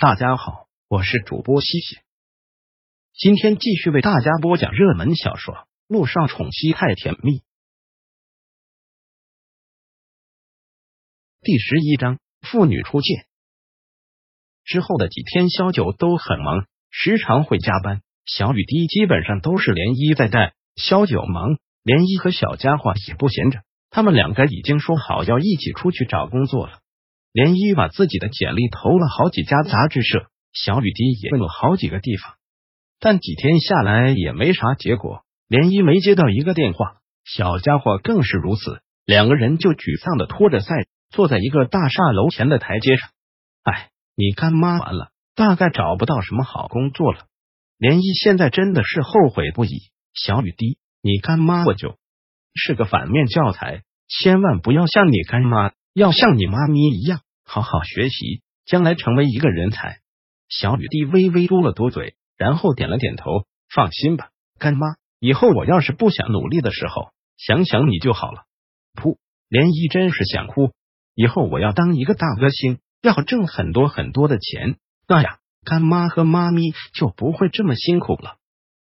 大家好，我是主播西西，今天继续为大家播讲热门小说《陆少宠妻太甜蜜》第十一章：妇女初见。之后的几天，萧九都很忙，时常会加班。小雨滴基本上都是涟漪在带。萧九忙，涟漪和小家伙也不闲着，他们两个已经说好要一起出去找工作了。涟漪把自己的简历投了好几家杂志社，小雨滴也问了好几个地方，但几天下来也没啥结果。连一没接到一个电话，小家伙更是如此，两个人就沮丧的拖着赛，坐在一个大厦楼前的台阶上。哎，你干妈完了，大概找不到什么好工作了。连一现在真的是后悔不已。小雨滴，你干妈我就是个反面教材，千万不要像你干妈。要像你妈咪一样好好学习，将来成为一个人才。小雨滴微微嘟了嘟嘴，然后点了点头。放心吧，干妈，以后我要是不想努力的时候，想想你就好了。噗，涟漪真是想哭。以后我要当一个大歌星，要挣很多很多的钱，那样干妈和妈咪就不会这么辛苦了。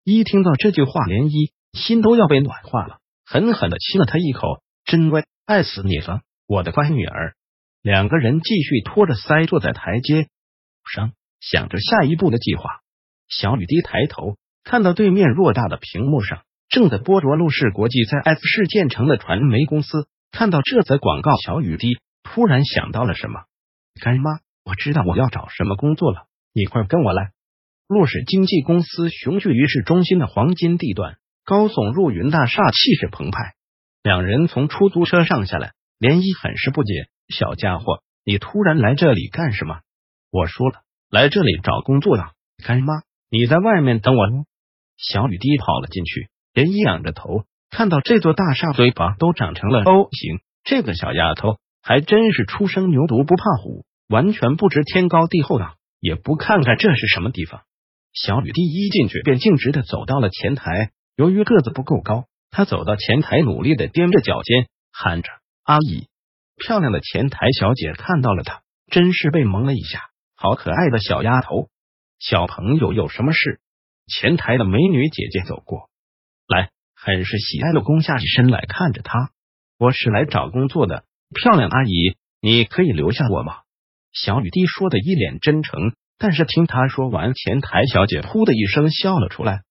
一听到这句话，涟漪心都要被暖化了，狠狠的亲了他一口。真乖，爱死你了。我的乖女儿，两个人继续拖着腮坐在台阶上，想着下一步的计划。小雨滴抬头看到对面偌大的屏幕上正在播着陆氏国际在 F 市建成的传媒公司。看到这则广告，小雨滴突然想到了什么。干妈，我知道我要找什么工作了，你快跟我来。陆氏经纪公司雄踞于市中心的黄金地段，高耸入云大厦，气势澎湃。两人从出租车上下来。涟漪很是不解，小家伙，你突然来这里干什么？我说了，来这里找工作的。干妈，你在外面等我。小雨滴跑了进去，涟漪仰着头，看到这座大厦，嘴巴都长成了 O 型。这个小丫头还真是初生牛犊不怕虎，完全不知天高地厚的，也不看看这是什么地方。小雨滴一进去便径直的走到了前台，由于个子不够高，他走到前台，努力的踮着脚尖，喊着。阿姨，漂亮的前台小姐看到了他，真是被萌了一下。好可爱的小丫头，小朋友有什么事？前台的美女姐姐走过来，很是喜爱的躬下身来看着他。我是来找工作的，漂亮阿姨，你可以留下我吗？小雨滴说的一脸真诚，但是听他说完，前台小姐噗的一声笑了出来。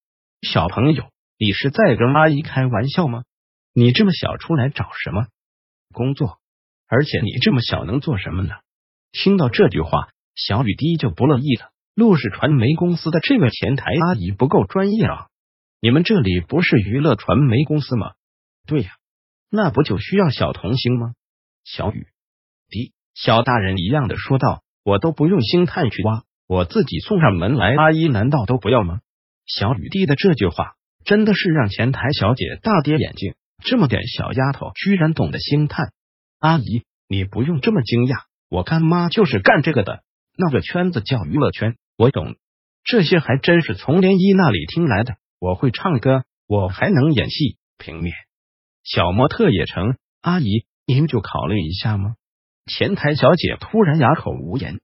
小朋友，你是在跟阿姨开玩笑吗？你这么小出来找什么？工作，而且你这么小能做什么呢？听到这句话，小雨滴就不乐意了。陆氏传媒公司的这位前台阿姨不够专业啊！你们这里不是娱乐传媒公司吗？对呀，那不就需要小童星吗？小雨滴，小大人一样的说道：“我都不用星探去挖，我自己送上门来，阿姨难道都不要吗？”小雨滴的这句话真的是让前台小姐大跌眼镜。这么点小丫头居然懂得星探，阿姨你不用这么惊讶，我干妈就是干这个的。那个圈子叫娱乐圈，我懂这些，还真是从涟漪那里听来的。我会唱歌，我还能演戏，平面小模特也成。阿姨您就考虑一下吗？前台小姐突然哑口无言，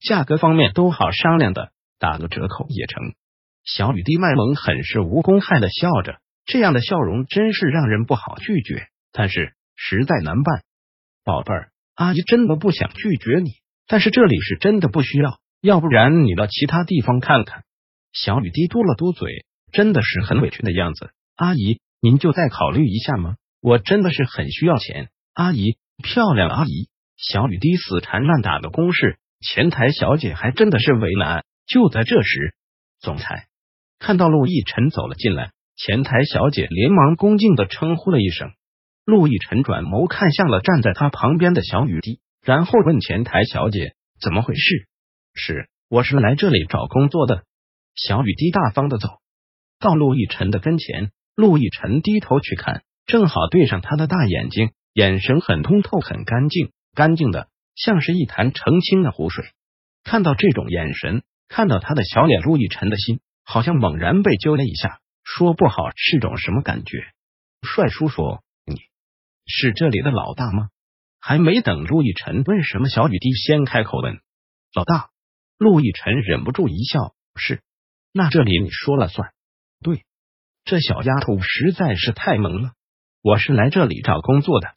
价格方面都好商量的，打个折扣也成。小雨滴卖萌，很是无公害的笑着。这样的笑容真是让人不好拒绝，但是实在难办。宝贝儿，阿姨真的不想拒绝你，但是这里是真的不需要，要不然你到其他地方看看。小雨滴嘟了嘟嘴，真的是很委屈的样子。阿姨，您就再考虑一下吗？我真的是很需要钱。阿姨，漂亮阿姨，小雨滴死缠烂打的攻势，前台小姐还真的是为难。就在这时，总裁看到陆亦辰走了进来。前台小姐连忙恭敬的称呼了一声，陆亦辰转眸看向了站在他旁边的小雨滴，然后问前台小姐怎么回事？是，我是来这里找工作的。小雨滴大方的走到陆亦辰的跟前，陆亦辰低头去看，正好对上他的大眼睛，眼神很通透，很干净，干净的像是一潭澄清的湖水。看到这种眼神，看到他的小脸，陆亦辰的心好像猛然被揪了一下。说不好是种什么感觉？帅叔说：“是这里的老大吗？”还没等陆亦辰问什么，小雨滴先开口问：“老大，陆亦辰忍不住一笑：“是，那这里你说了算。对，这小丫头实在是太萌了。我是来这里找工作的，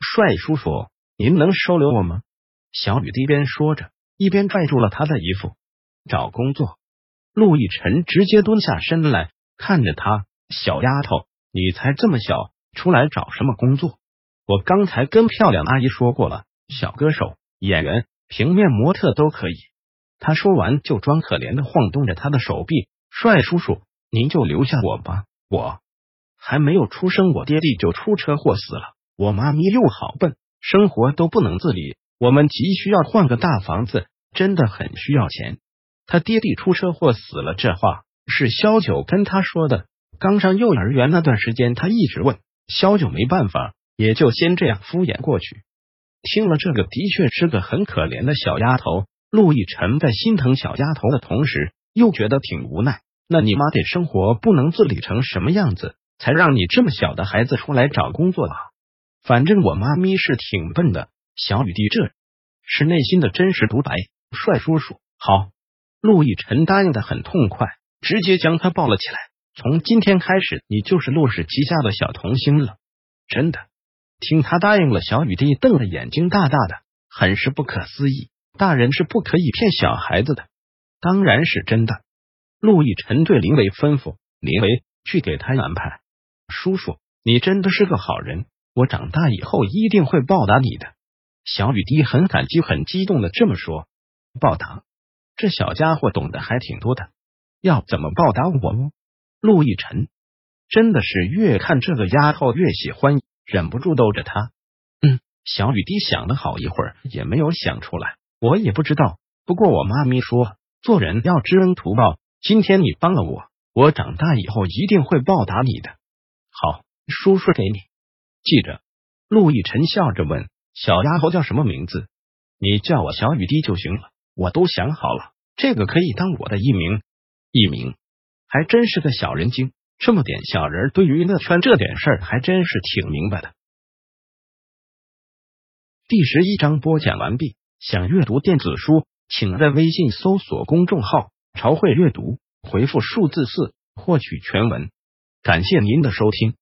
帅叔叔，您能收留我吗？”小雨滴边说着，一边拽住了他的衣服。找工作，陆亦辰直接蹲下身来看着他：“小丫头，你才这么小，出来找什么工作？我刚才跟漂亮阿姨说过了，小歌手、演员、平面模特都可以。”他说完就装可怜的晃动着他的手臂：“帅叔叔，您就留下我吧，我还没有出生，我爹地就出车祸死了，我妈咪又好笨，生活都不能自理，我们急需要换个大房子，真的很需要钱。”他爹地出车祸死了，这话是肖九跟他说的。刚上幼儿园那段时间，他一直问肖九，没办法，也就先这样敷衍过去。听了这个，的确是个很可怜的小丫头。陆亦辰在心疼小丫头的同时，又觉得挺无奈。那你妈得生活不能自理成什么样子，才让你这么小的孩子出来找工作啊？反正我妈咪是挺笨的。小雨滴，这是内心的真实独白。帅叔叔，好。陆亦辰答应的很痛快，直接将他抱了起来。从今天开始，你就是陆氏旗下的小童星了。真的？听他答应了，小雨滴瞪着眼睛，大大的，很是不可思议。大人是不可以骗小孩子的，当然是真的。陆亦辰对林维吩咐：“林维，去给他安排。”叔叔，你真的是个好人，我长大以后一定会报答你的。小雨滴很感激、很激动的这么说：“报答。”这小家伙懂得还挺多的，要怎么报答我？陆亦辰真的是越看这个丫头越喜欢，忍不住逗着他。嗯，小雨滴想了好一会儿，也没有想出来。我也不知道，不过我妈咪说，做人要知恩图报。今天你帮了我，我长大以后一定会报答你的。好，叔叔给你记着。陆亦辰笑着问：“小丫头叫什么名字？”你叫我小雨滴就行了。我都想好了，这个可以当我的艺名。艺名还真是个小人精，这么点小人对娱乐圈这点事儿还真是挺明白的。第十一章播讲完毕。想阅读电子书，请在微信搜索公众号“朝会阅读”，回复数字四获取全文。感谢您的收听。